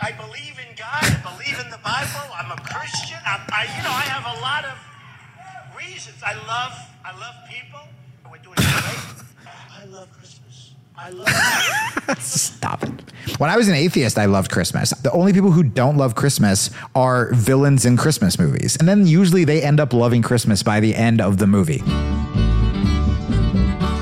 I believe in God. I believe in the Bible. I'm a Christian. I, I you know, I have a lot of reasons. I love, I love people. We're doing great. I love Christmas. I love. Stop it. When I was an atheist, I loved Christmas. The only people who don't love Christmas are villains in Christmas movies. And then usually they end up loving Christmas by the end of the movie.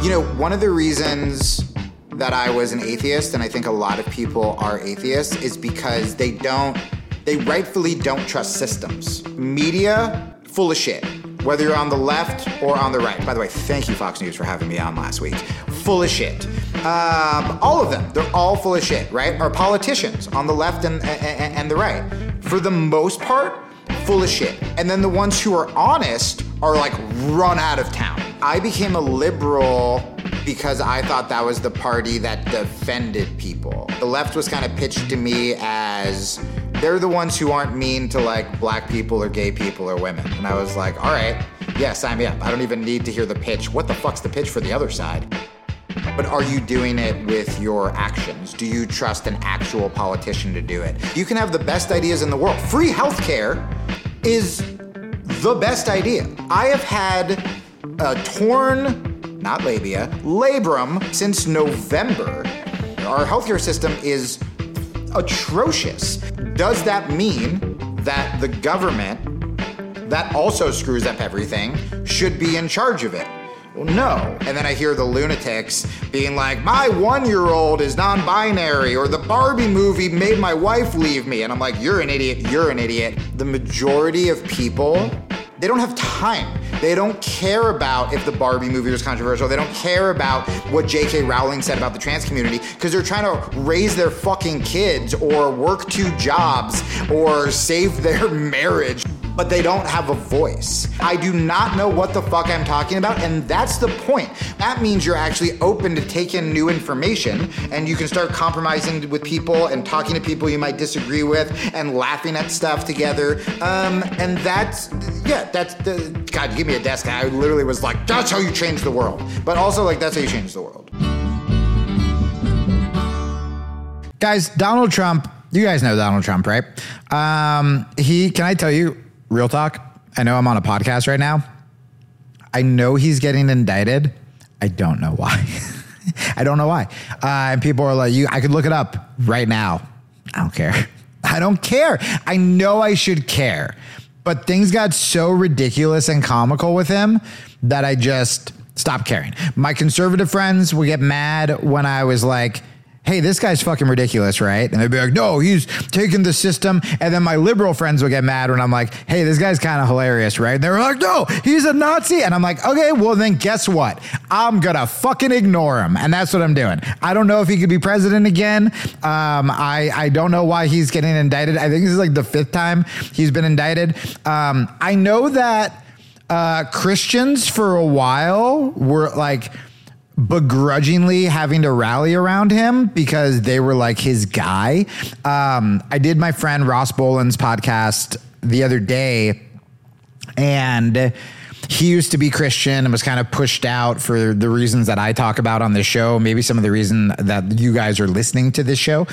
You know, one of the reasons that I was an atheist, and I think a lot of people are atheists, is because they don't, they rightfully don't trust systems. Media, full of shit. Whether you're on the left or on the right. By the way, thank you, Fox News, for having me on last week. Full of shit. Um, all of them, they're all full of shit, right? Our politicians on the left and, and, and the right. For the most part, full of shit. And then the ones who are honest are like run out of town. I became a liberal because I thought that was the party that defended people. The left was kind of pitched to me as they're the ones who aren't mean to like black people or gay people or women. And I was like, all right, yeah, sign me up. I don't even need to hear the pitch. What the fuck's the pitch for the other side? But are you doing it with your actions? Do you trust an actual politician to do it? You can have the best ideas in the world. Free healthcare is the best idea. I have had a torn, not labia, labrum since November. Our healthcare system is atrocious. Does that mean that the government, that also screws up everything, should be in charge of it? Well, no. And then I hear the lunatics being like, my one year old is non binary, or the Barbie movie made my wife leave me. And I'm like, you're an idiot, you're an idiot. The majority of people, they don't have time. They don't care about if the Barbie movie was controversial. They don't care about what J.K. Rowling said about the trans community because they're trying to raise their fucking kids or work two jobs or save their marriage but they don't have a voice. I do not know what the fuck I'm talking about, and that's the point. That means you're actually open to take in new information, and you can start compromising with people and talking to people you might disagree with and laughing at stuff together. Um, and that's, yeah, that's the, God, give me a desk. I literally was like, that's how you change the world. But also, like, that's how you change the world. Guys, Donald Trump, you guys know Donald Trump, right? Um, he, can I tell you, real talk? I know I'm on a podcast right now. I know he's getting indicted. I don't know why. I don't know why. Uh, and people are like, "You, I could look it up right now." I don't care. I don't care. I know I should care, but things got so ridiculous and comical with him that I just stopped caring. My conservative friends would get mad when I was like hey, this guy's fucking ridiculous, right? And they'd be like, no, he's taking the system. And then my liberal friends would get mad when I'm like, hey, this guy's kind of hilarious, right? And they were like, no, he's a Nazi. And I'm like, okay, well, then guess what? I'm going to fucking ignore him. And that's what I'm doing. I don't know if he could be president again. Um, I, I don't know why he's getting indicted. I think this is like the fifth time he's been indicted. Um, I know that uh, Christians for a while were like, begrudgingly having to rally around him because they were like his guy. Um, I did my friend Ross Boland's podcast the other day, and he used to be Christian and was kind of pushed out for the reasons that I talk about on the show. Maybe some of the reason that you guys are listening to this show.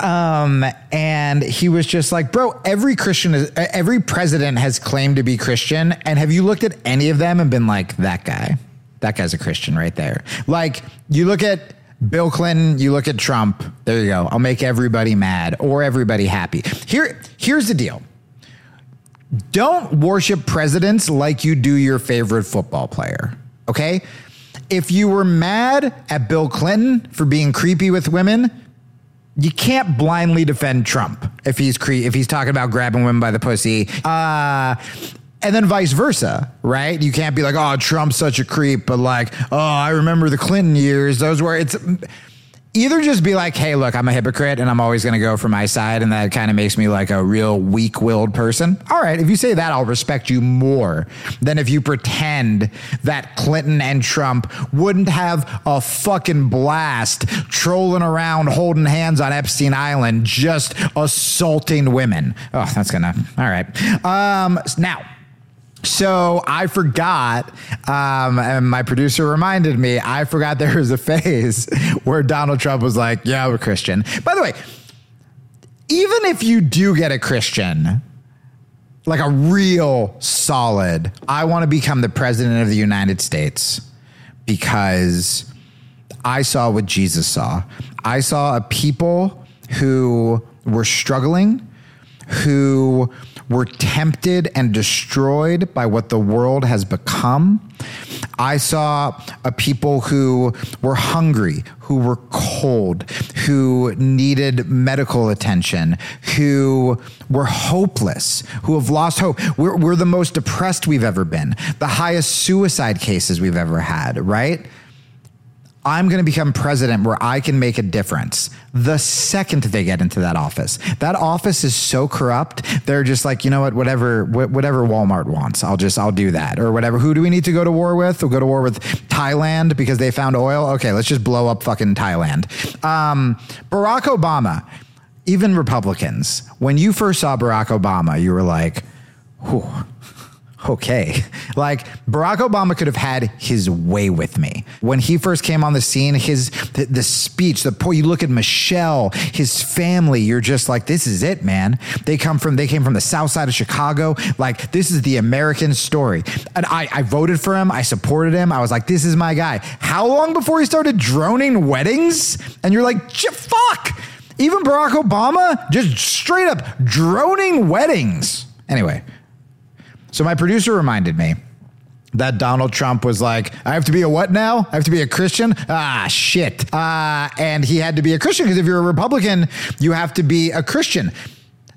Um, and he was just like, bro, every Christian, is, every president has claimed to be Christian. And have you looked at any of them and been like, that guy? That guy's a Christian right there. Like you look at Bill Clinton, you look at Trump. There you go. I'll make everybody mad or everybody happy. Here, here's the deal. Don't worship presidents like you do your favorite football player. Okay? If you were mad at Bill Clinton for being creepy with women, you can't blindly defend Trump if he's cre- if he's talking about grabbing women by the pussy. Uh, and then vice versa, right? You can't be like, oh, Trump's such a creep, but like, oh, I remember the Clinton years. Those were it's either just be like, hey, look, I'm a hypocrite and I'm always going to go for my side, and that kind of makes me like a real weak willed person. All right, if you say that, I'll respect you more than if you pretend that Clinton and Trump wouldn't have a fucking blast trolling around holding hands on Epstein Island, just assaulting women. Oh, that's gonna, all right. Um, now, so I forgot, um, and my producer reminded me, I forgot there was a phase where Donald Trump was like, yeah, we're Christian. By the way, even if you do get a Christian, like a real solid, I want to become the president of the United States because I saw what Jesus saw. I saw a people who were struggling, who were tempted and destroyed by what the world has become. I saw a people who were hungry, who were cold, who needed medical attention, who were hopeless, who have lost hope. We're, we're the most depressed we've ever been, the highest suicide cases we've ever had, right? I'm going to become president where I can make a difference the second they get into that office. That office is so corrupt. They're just like, you know what, whatever, whatever Walmart wants, I'll just, I'll do that or whatever. Who do we need to go to war with? We'll go to war with Thailand because they found oil. Okay, let's just blow up fucking Thailand. Um, Barack Obama, even Republicans, when you first saw Barack Obama, you were like, whew okay. Like Barack Obama could have had his way with me. When he first came on the scene, his the, the speech, the point you look at Michelle, his family, you're just like, this is it, man. They come from they came from the south side of Chicago. Like, this is the American story. And I, I voted for him, I supported him. I was like, this is my guy. How long before he started droning weddings? And you're like, fuck. Even Barack Obama just straight up droning weddings. Anyway, so my producer reminded me that Donald Trump was like, I have to be a what now? I have to be a Christian? Ah, shit. Uh, and he had to be a Christian because if you're a Republican, you have to be a Christian.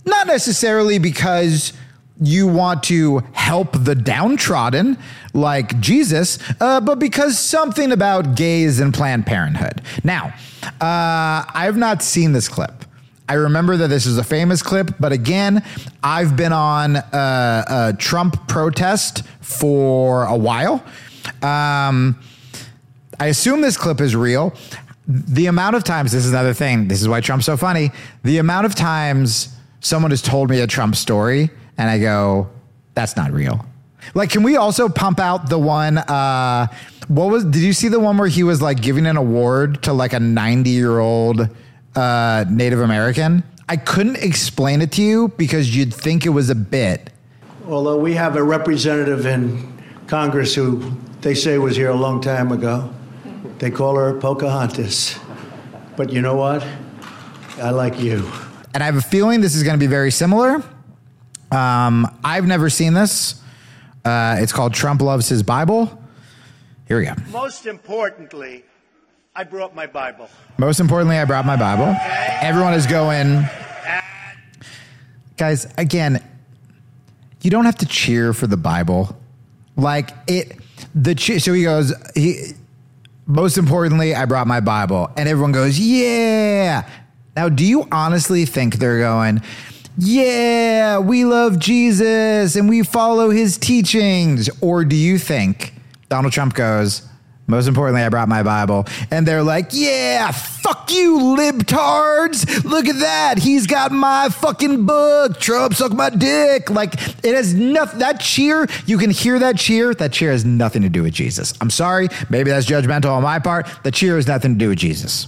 Not necessarily because you want to help the downtrodden like Jesus, uh, but because something about gays and Planned Parenthood. Now, uh, I have not seen this clip. I remember that this is a famous clip, but again, I've been on a, a Trump protest for a while. Um, I assume this clip is real. The amount of times, this is another thing, this is why Trump's so funny. The amount of times someone has told me a Trump story and I go, that's not real. Like, can we also pump out the one? Uh, what was, did you see the one where he was like giving an award to like a 90 year old? Uh, Native American. I couldn't explain it to you because you'd think it was a bit. Although we have a representative in Congress who they say was here a long time ago. They call her Pocahontas. But you know what? I like you. And I have a feeling this is going to be very similar. Um, I've never seen this. Uh, it's called Trump Loves His Bible. Here we go. Most importantly, I brought my Bible. Most importantly, I brought my Bible. Okay. Everyone is going. Guys, again, you don't have to cheer for the Bible. Like it, the che- so he goes. He most importantly, I brought my Bible, and everyone goes, yeah. Now, do you honestly think they're going? Yeah, we love Jesus and we follow his teachings. Or do you think Donald Trump goes, most importantly, I brought my Bible. And they're like, yeah, fuck you, libtards. Look at that. He's got my fucking book. Trump suck my dick. Like, it has nothing, that cheer, you can hear that cheer. That cheer has nothing to do with Jesus. I'm sorry. Maybe that's judgmental on my part. The cheer has nothing to do with Jesus.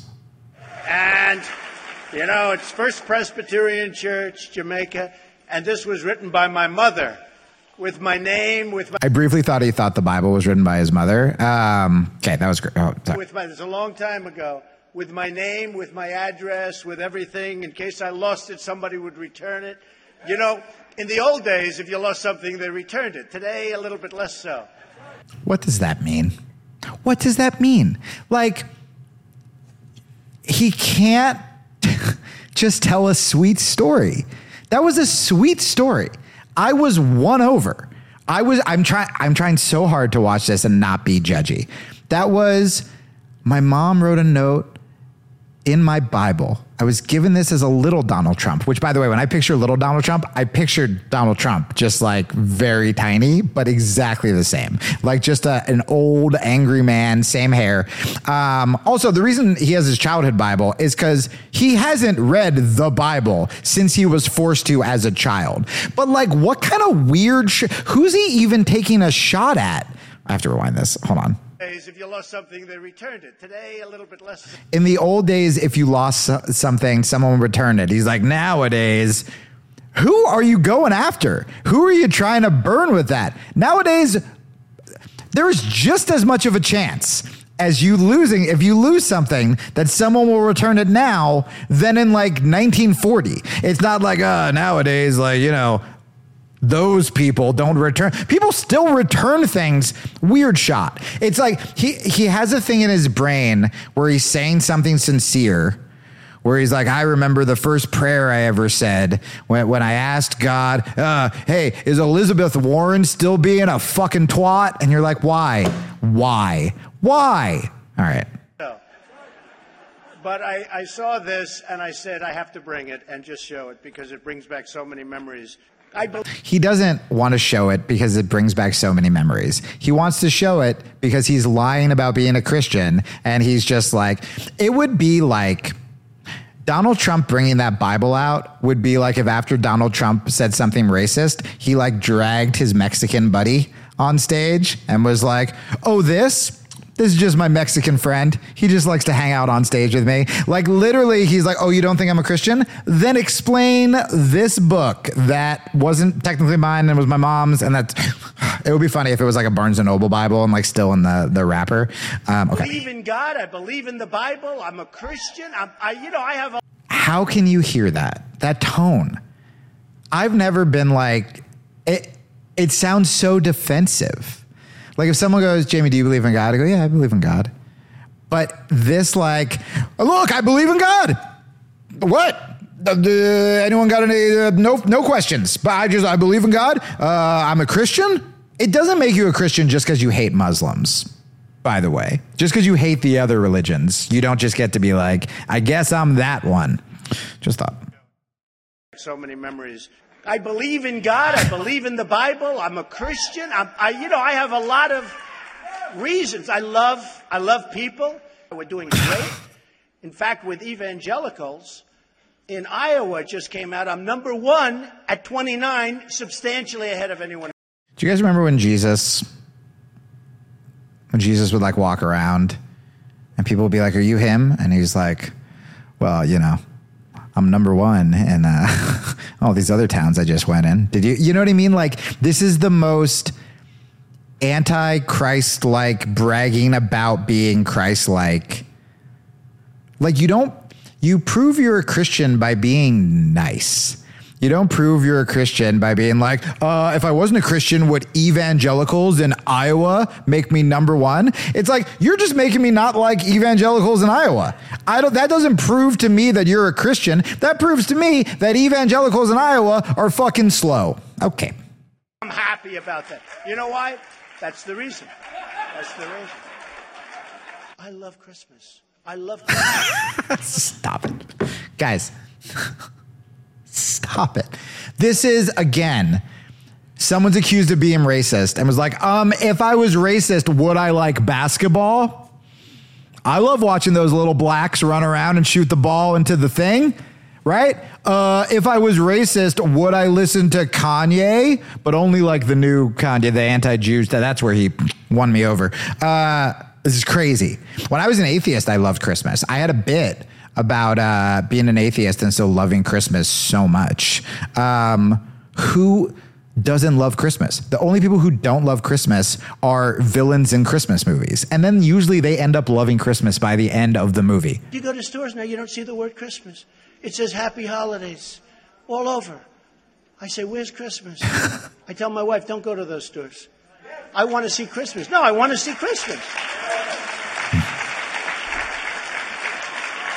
And, you know, it's First Presbyterian Church, Jamaica. And this was written by my mother with my name, with my. I briefly thought he thought the Bible was written by his mother. Um, okay, that was great. Oh, with my, it was a long time ago. With my name, with my address, with everything, in case I lost it, somebody would return it. You know, in the old days, if you lost something, they returned it. Today, a little bit less so. What does that mean? What does that mean? Like, he can't just tell a sweet story. That was a sweet story. I was won over. I was I'm trying I'm trying so hard to watch this and not be judgy. That was my mom wrote a note in my Bible I was given this as a little Donald Trump, which, by the way, when I picture little Donald Trump, I pictured Donald Trump just like very tiny, but exactly the same. Like just a, an old, angry man, same hair. Um, also, the reason he has his childhood Bible is because he hasn't read the Bible since he was forced to as a child. But like, what kind of weird, sh- who's he even taking a shot at? I have to rewind this. Hold on. Days, if you lost something, they returned it. Today, a little bit less. In the old days, if you lost something, someone would return it. He's like, nowadays, who are you going after? Who are you trying to burn with that? Nowadays, there is just as much of a chance as you losing if you lose something that someone will return it now than in like 1940 it's not like uh nowadays like you know those people don't return people still return things weird shot it's like he he has a thing in his brain where he's saying something sincere where he's like, I remember the first prayer I ever said when, when I asked God, uh, hey, is Elizabeth Warren still being a fucking twat? And you're like, why? Why? Why? All right. But I, I saw this and I said, I have to bring it and just show it because it brings back so many memories. He doesn't want to show it because it brings back so many memories. He wants to show it because he's lying about being a Christian. And he's just like, it would be like, Donald Trump bringing that Bible out would be like if after Donald Trump said something racist, he like dragged his Mexican buddy on stage and was like, "Oh, this." This is just my Mexican friend. He just likes to hang out on stage with me. Like literally, he's like, "Oh, you don't think I'm a Christian? Then explain this book that wasn't technically mine and was my mom's." And that it would be funny if it was like a Barnes and Noble Bible and like still in the the wrapper. Um, I okay, believe in God. I believe in the Bible. I'm a Christian. I'm, I, you know, I have a how can you hear that that tone i've never been like it it sounds so defensive like if someone goes jamie do you believe in god i go yeah i believe in god but this like look i believe in god what uh, anyone got any uh, no no questions but i just i believe in god uh, i'm a christian it doesn't make you a christian just because you hate muslims by the way. Just because you hate the other religions, you don't just get to be like, I guess I'm that one. Just thought. so many memories. I believe in God. I believe in the Bible. I'm a Christian. I'm, I, you know, I have a lot of reasons. I love, I love people. We're doing great. In fact, with evangelicals in Iowa, it just came out. I'm number one at 29, substantially ahead of anyone. Do you guys remember when Jesus, when Jesus would like walk around and people would be like, Are you him? And he's like, Well, you know, I'm number one in uh, all these other towns I just went in. Did you, you know what I mean? Like, this is the most anti Christ like bragging about being Christ like. Like, you don't, you prove you're a Christian by being nice. You don't prove you're a Christian by being like, uh, if I wasn't a Christian, would evangelicals in Iowa make me number one? It's like you're just making me not like evangelicals in Iowa. I don't. That doesn't prove to me that you're a Christian. That proves to me that evangelicals in Iowa are fucking slow. Okay. I'm happy about that. You know why? That's the reason. That's the reason. I love Christmas. I love Christmas. Stop it, guys. Stop it. This is again. Someone's accused of being racist and was like, um, if I was racist, would I like basketball? I love watching those little blacks run around and shoot the ball into the thing, right? Uh, if I was racist, would I listen to Kanye? But only like the new Kanye, the anti-Jews. That's where he won me over. Uh, this is crazy. When I was an atheist, I loved Christmas. I had a bit about uh, being an atheist and still loving Christmas so much. Um, who doesn't love Christmas? The only people who don't love Christmas are villains in Christmas movies. And then usually they end up loving Christmas by the end of the movie. You go to stores now, you don't see the word Christmas. It says Happy Holidays all over. I say, Where's Christmas? I tell my wife, Don't go to those stores. I want to see Christmas. No, I want to see Christmas.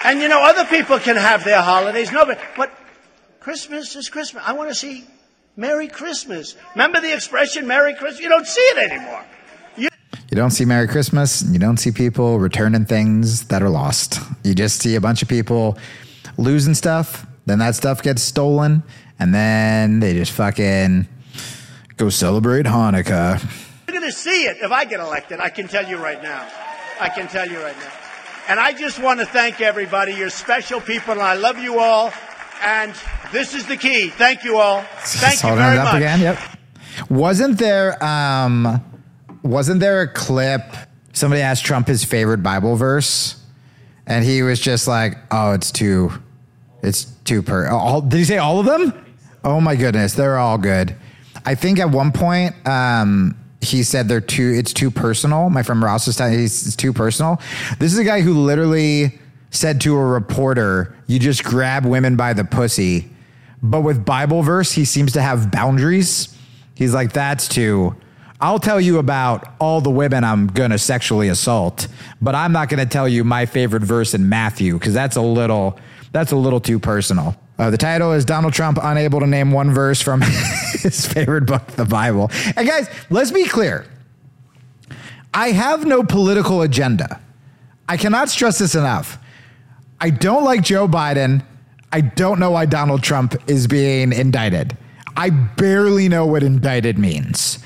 And you know, other people can have their holidays. No, but, but Christmas is Christmas. I want to see Merry Christmas. Remember the expression Merry Christmas? You don't see it anymore. You, You don't see Merry Christmas, and you don't see people returning things that are lost. You just see a bunch of people losing stuff, then that stuff gets stolen, and then they just fucking go celebrate Hanukkah. You're going to see it if I get elected. I can tell you right now. I can tell you right now. And I just want to thank everybody. You're special people, and I love you all. And this is the key. Thank you all. Thank you very much. again. Yep. Wasn't there um wasn't there a clip somebody asked Trump his favorite Bible verse, and he was just like, "Oh, it's too, it's too per." All, did he say all of them? Oh my goodness, they're all good. I think at one point um, he said they're too. It's too personal. My friend Ross was telling he's it's too personal. This is a guy who literally said to a reporter, "You just grab women by the pussy." But with Bible verse, he seems to have boundaries. He's like, "That's too." I'll tell you about all the women I'm to sexually assault, but I'm not to tell you my favorite verse in Matthew because that's a little that's a little too personal. Uh, the title is Donald Trump unable to name one verse from his favorite book, the Bible. And guys, let's be clear. I have no political agenda. I cannot stress this enough. I don't like Joe Biden. I don't know why Donald Trump is being indicted. I barely know what indicted means.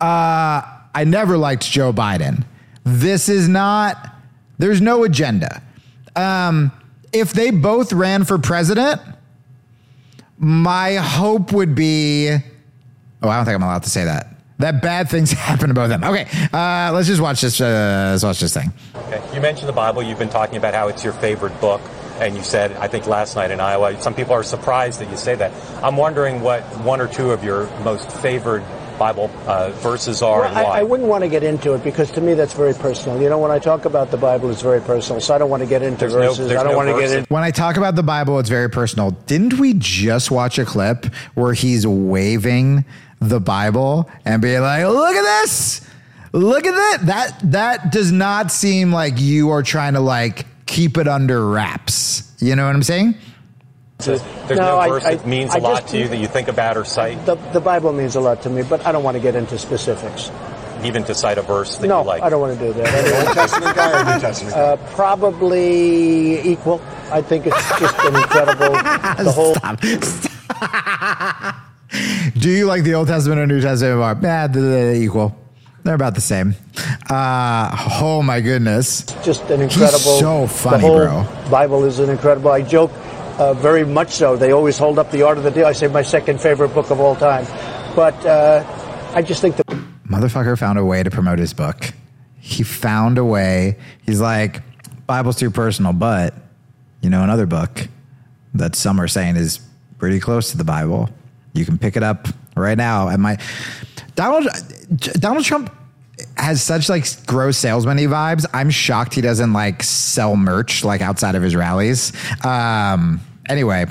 Uh, I never liked Joe Biden. This is not, there's no agenda. Um, if they both ran for president, my hope would be, oh, I don't think I'm allowed to say that. That bad things happen to both of them. Okay, uh, let's just watch this. Uh, let's watch this thing. Okay. You mentioned the Bible. You've been talking about how it's your favorite book. And you said, I think last night in Iowa, some people are surprised that you say that. I'm wondering what one or two of your most favored Bible uh, verses are Well, and why. I, I wouldn't want to get into it because to me that's very personal. You know, when I talk about the Bible, it's very personal. So I don't want to get into There's verses. there's I don't no want to get into. When I talk about the Bible, it's very personal. Didn't we just watch a clip where he's waving the Bible and being like, "Look at this! Look at that! That that does not seem like you are trying to like keep it under wraps." You know what I'm saying? There's No, no, I- verse I- that means a I lot just- to you that you think about or cite, The, the Bible means a lot to me, but I don't want to get into specifics. even to cite a verse that no, you like. I don't want to do that. Old Testament guy or New Testament guy? uh, probably equal. I think it's just an incredible. The whole Do you like the Old Testament or New Testament more? Nah, they're, they're equal. They're about the same. Uh, oh my goodness. just an incredible. so funny, the whole bro. Bible is an incredible. I joke uh, very much so. They always hold up the Art of the Deal. I say my second favorite book of all time, but uh, I just think that Motherfucker found a way to promote his book. He found a way. He's like, Bible's too personal, but you know, another book that some are saying is pretty close to the Bible. You can pick it up right now. And my Donald Donald Trump has such like gross salesman vibes. I'm shocked he doesn't like sell merch like outside of his rallies. Um, anyway,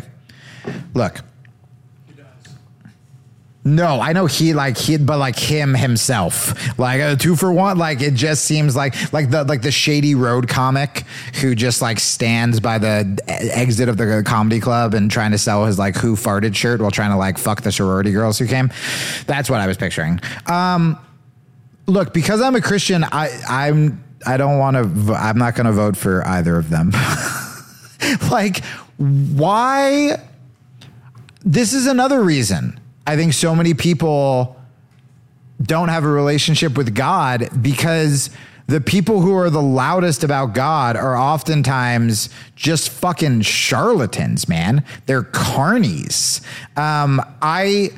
look. No, I know he like he, but like him himself, like a two for one. Like it just seems like like the like the shady road comic who just like stands by the exit of the comedy club and trying to sell his like who farted shirt while trying to like fuck the sorority girls who came. That's what I was picturing. Um, look, because I'm a Christian, I I'm I don't want to. I'm not going to vote for either of them. like, why? this is another reason I think so many people don't have a relationship with God because the people who are the loudest about God are oftentimes just fucking charlatans, man. They're carnies. Um, I,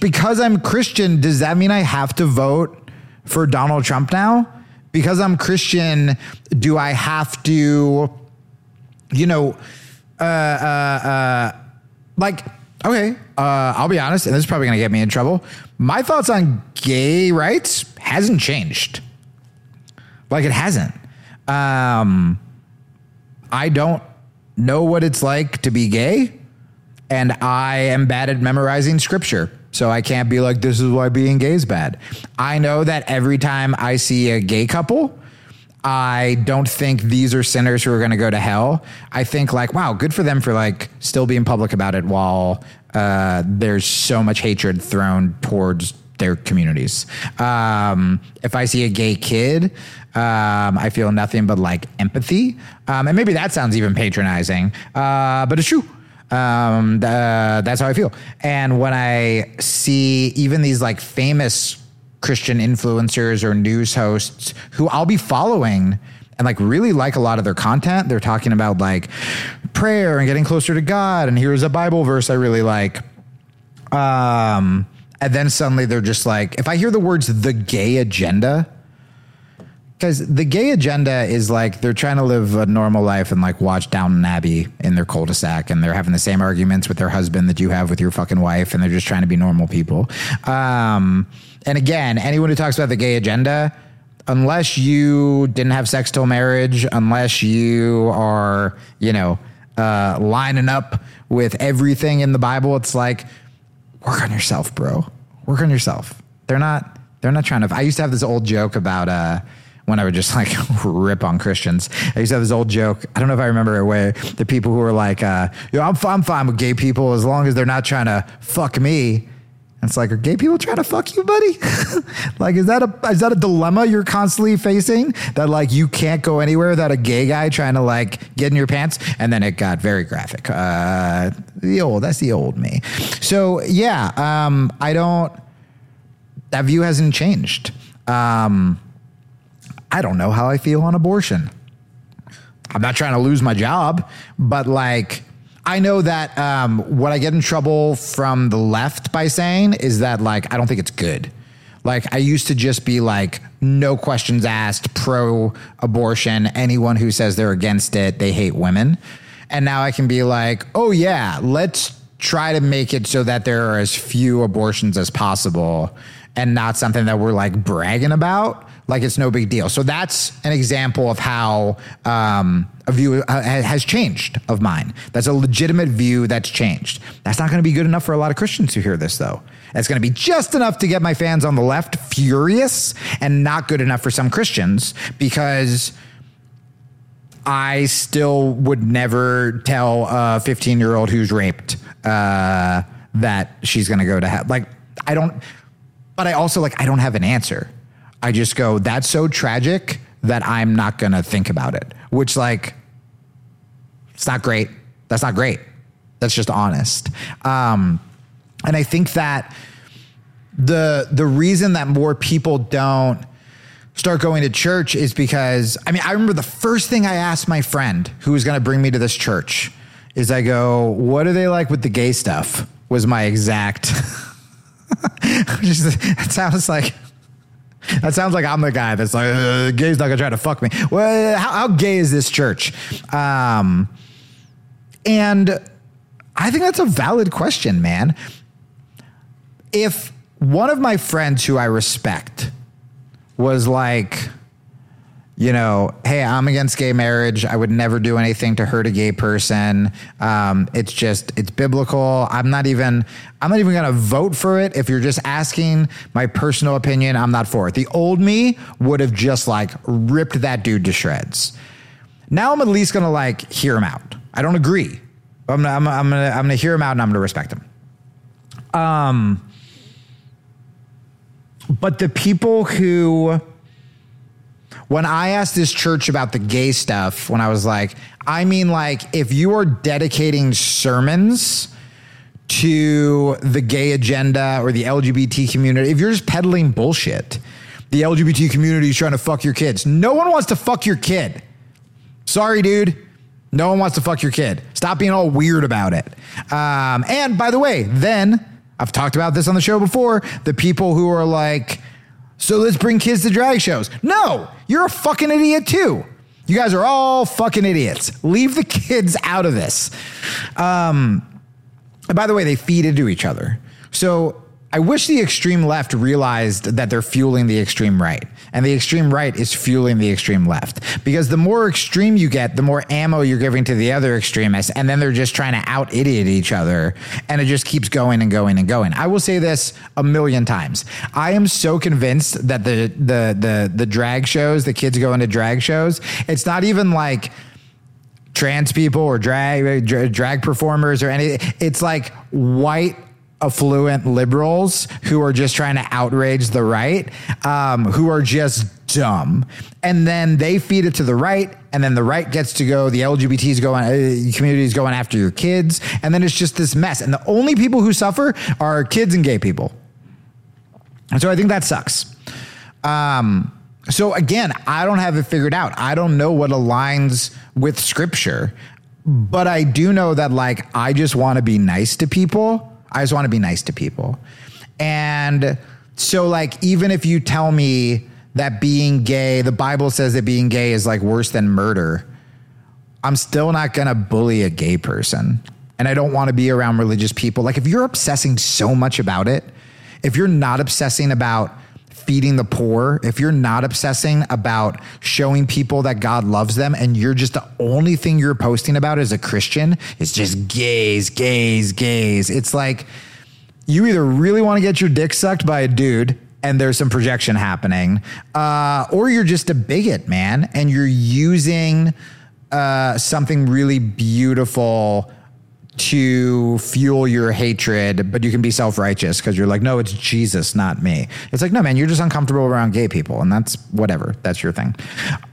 because I'm Christian, does that mean I have to vote for Donald Trump now? Because I'm Christian, do I have to, you know, uh, uh, uh, like, okay, uh, I'll be honest, and this is probably going to get me in trouble. My thoughts on gay rights hasn't changed. Like, it hasn't. Um, I don't know what it's like to be gay, and I am bad at memorizing scripture. So I can't be like, this is why being gay is bad. I know that every time I see a gay couple, I don't think these are sinners who are going to go to hell. I think like, wow, good for them for like still being public about it while uh, there's so much hatred thrown towards their communities. Um, if I see a gay kid, um, I feel nothing but like empathy. Um, and maybe that sounds even patronizing, uh, but it's true. Um, uh, that's how I feel. And when I see even these like famous Christian influencers or news hosts who I'll be following and like really like a lot of their content. They're talking about like prayer and getting closer to God. And here's a Bible verse I really like. Um, and then suddenly they're just like, if I hear the words the gay agenda, Because the gay agenda is like they're trying to live a normal life and like watch Downton Abbey in their cul-de-sac, and they're having the same arguments with their husband that you have with your fucking wife, and they're just trying to be normal people. Um, and again, anyone who talks about the gay agenda, unless you didn't have sex till marriage, unless you are, you know, uh, lining up with everything in the Bible, it's like work on yourself, bro. Work on yourself. They're not. They're not trying to. I used to have this old joke about. uh when I would just like rip on Christians. I used to have this old joke. I don't know if I remember it where the people who were like, uh, yo, I'm, I'm fine with gay people as long as they're not trying to fuck me. And it's like, are gay people trying to fuck you, buddy? like, is that a is that a dilemma you're constantly facing? That like you can't go anywhere without a gay guy trying to like get in your pants? And then it got very graphic. Uh, the old, that's the old me. So yeah, um, I don't. That view hasn't changed. Um, I don't know how I feel on abortion. I'm not trying to lose my job, but like, I know that um, what I get in trouble from the left by saying is that like I don't think it's good. Like I used to just be like no questions asked, pro abortion. Anyone who says they're against it, they hate women. And now I can be like, oh yeah, let's try to make it so that there are as few abortions as possible and not something that we're like bragging about like it's no big deal. So that's an example of how um, a view uh, has changed of mine. That's a legitimate view that's changed. That's not going to be good enough for a lot of Christians who hear this, though. It's going to be just enough to get my fans on the left furious and not good enough for some Christians because I still would never tell a 15 year old who's raped uh, that she's going to go to hell. Like, I don't, but I also, like, I don't have an answer. I just go, that's so tragic that I'm not going to think about it, which, like, it's not great. That's not great. That's just honest. Um, and I think that the the reason that more people don't start going to church is because I mean I remember the first thing I asked my friend who was going to bring me to this church is I go, "What are they like with the gay stuff?" Was my exact. Just, sounds like that sounds like I'm the guy that's like, uh, gay's not gonna try to fuck me. Well, how, how gay is this church? Um, and I think that's a valid question, man. If one of my friends who I respect was like, you know, hey, I'm against gay marriage. I would never do anything to hurt a gay person. Um, it's just, it's biblical. I'm not even, I'm not even going to vote for it. If you're just asking my personal opinion, I'm not for it. The old me would have just like ripped that dude to shreds. Now I'm at least going to like hear him out. I don't agree. I'm I'm, I'm gonna, I'm gonna hear him out and I'm gonna respect him. Um, but the people who, when I asked this church about the gay stuff, when I was like, I mean, like, if you are dedicating sermons to the gay agenda or the LGBT community, if you're just peddling bullshit, the LGBT community is trying to fuck your kids. No one wants to fuck your kid. Sorry, dude. No one wants to fuck your kid. Stop being all weird about it. Um, and by the way, then I've talked about this on the show before. The people who are like, so let's bring kids to drag shows. No, you're a fucking idiot too. You guys are all fucking idiots. Leave the kids out of this. Um, by the way, they feed into each other. So I wish the extreme left realized that they're fueling the extreme right. And the extreme right is fueling the extreme left. Because the more extreme you get, the more ammo you're giving to the other extremists. And then they're just trying to out idiot each other. And it just keeps going and going and going. I will say this a million times. I am so convinced that the the the the drag shows, the kids going to drag shows, it's not even like trans people or drag drag performers or any it's like white affluent liberals who are just trying to outrage the right um, who are just dumb and then they feed it to the right and then the right gets to go the lgbt's going uh, communities going after your kids and then it's just this mess and the only people who suffer are kids and gay people and so i think that sucks um, so again, I don't have it figured out. I don't know what aligns with scripture, but I do know that like I just want to be nice to people. I just want to be nice to people. And so like even if you tell me that being gay, the Bible says that being gay is like worse than murder. I'm still not going to bully a gay person. And I don't want to be around religious people. Like, if you're obsessing so much about it, if you're not obsessing about feeding the poor, if you're not obsessing about showing people that God loves them, and you're just the only thing you're posting about as a Christian is just gays, gays, gays, it's like you either really want to get your dick sucked by a dude and there's some projection happening, uh, or you're just a bigot, man, and you're using uh, something really beautiful to fuel your hatred, but you can be self righteous because you're like, no, it's Jesus, not me. It's like, no, man, you're just uncomfortable around gay people, and that's whatever. That's your thing.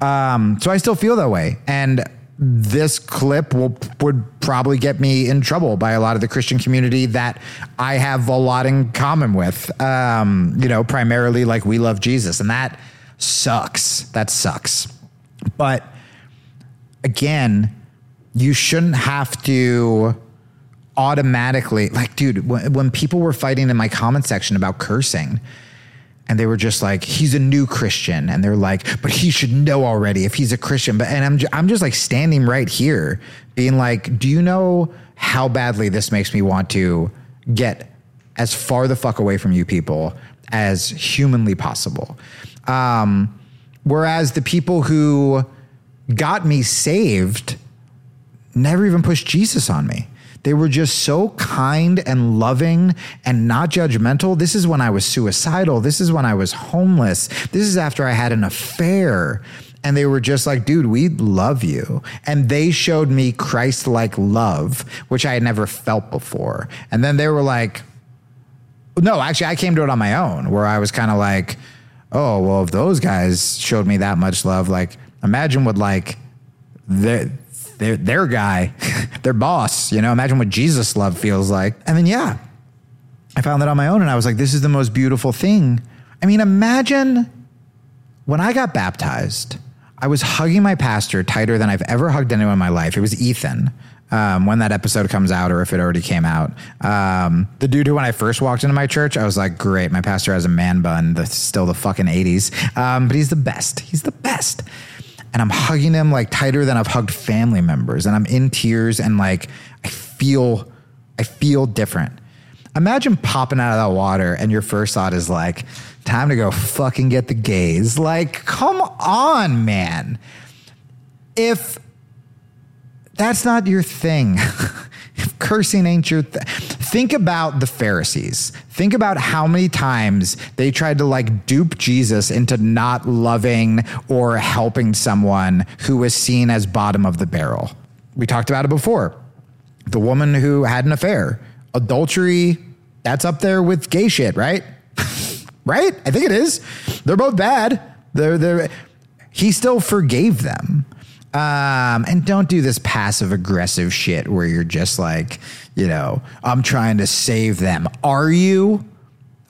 Um, so I still feel that way, and this clip will would probably get me in trouble by a lot of the Christian community that I have a lot in common with. Um, you know, primarily like we love Jesus, and that sucks. That sucks. But again, you shouldn't have to automatically like dude when, when people were fighting in my comment section about cursing and they were just like he's a new christian and they're like but he should know already if he's a christian but and i'm i'm just like standing right here being like do you know how badly this makes me want to get as far the fuck away from you people as humanly possible um whereas the people who got me saved never even pushed Jesus on me. They were just so kind and loving and not judgmental. This is when I was suicidal. This is when I was homeless. This is after I had an affair. And they were just like, dude, we love you. And they showed me Christ like love, which I had never felt before. And then they were like, no, actually, I came to it on my own where I was kind of like, oh, well, if those guys showed me that much love, like, imagine what, like, their, their, their guy, their boss, you know, imagine what Jesus love feels like. And then, yeah, I found that on my own and I was like, this is the most beautiful thing. I mean, imagine when I got baptized, I was hugging my pastor tighter than I've ever hugged anyone in my life. It was Ethan. Um, when that episode comes out, or if it already came out, um, the dude who, when I first walked into my church, I was like, "Great, my pastor has a man bun." That's still the fucking eighties, um, but he's the best. He's the best and I'm hugging him like tighter than I've hugged family members and I'm in tears and like I feel I feel different. Imagine popping out of that water and your first thought is like time to go fucking get the gays. Like come on, man. If that's not your thing. cursing ain't your thing. Think about the Pharisees. Think about how many times they tried to like dupe Jesus into not loving or helping someone who was seen as bottom of the barrel. We talked about it before. The woman who had an affair, adultery, that's up there with gay shit, right? right? I think it is. They're both bad. They're, they're, he still forgave them. Um, and don't do this passive aggressive shit where you're just like, you know, I'm trying to save them. Are you?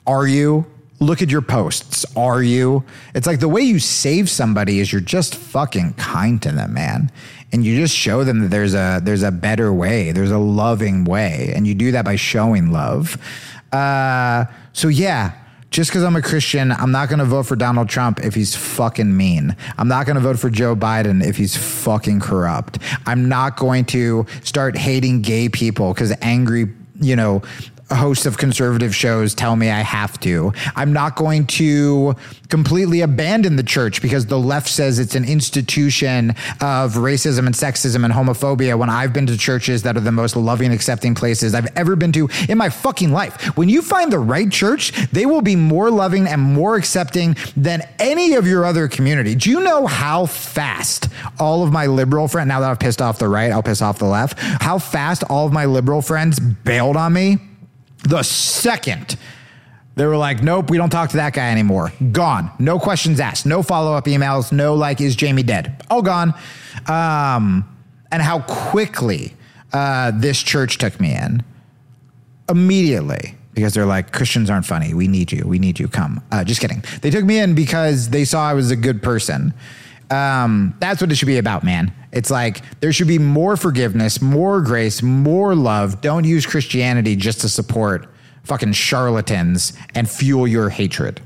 Are you? Look at your posts. Are you? It's like the way you save somebody is you're just fucking kind to them, man. And you just show them that there's a there's a better way. There's a loving way. And you do that by showing love. Uh, so yeah, just because I'm a Christian, I'm not going to vote for Donald Trump if he's fucking mean. I'm not going to vote for Joe Biden if he's fucking corrupt. I'm not going to start hating gay people because angry, you know, hosts of conservative shows tell me I have to. I'm not going to completely abandon the church because the left says it's an institution of racism and sexism and homophobia when I've been to churches that are the most loving, accepting places I've ever been to in my fucking life. When you find the right church, they will be more loving and more accepting than any of your other community. Do you know how fast all of my liberal friends, now that I've pissed off the right, I'll piss off the left, how fast all of my liberal friends bailed on me? The second they were like, nope, we don't talk to that guy anymore. Gone. No questions asked. No follow up emails. No, like, is Jamie dead? All gone. Um, and how quickly uh, this church took me in immediately because they're like, Christians aren't funny. We need you. We need you. Come. Uh, just kidding. They took me in because they saw I was a good person. Um, that's what it should be about, man. It's like there should be more forgiveness, more grace, more love. Don't use Christianity just to support fucking charlatans and fuel your hatred.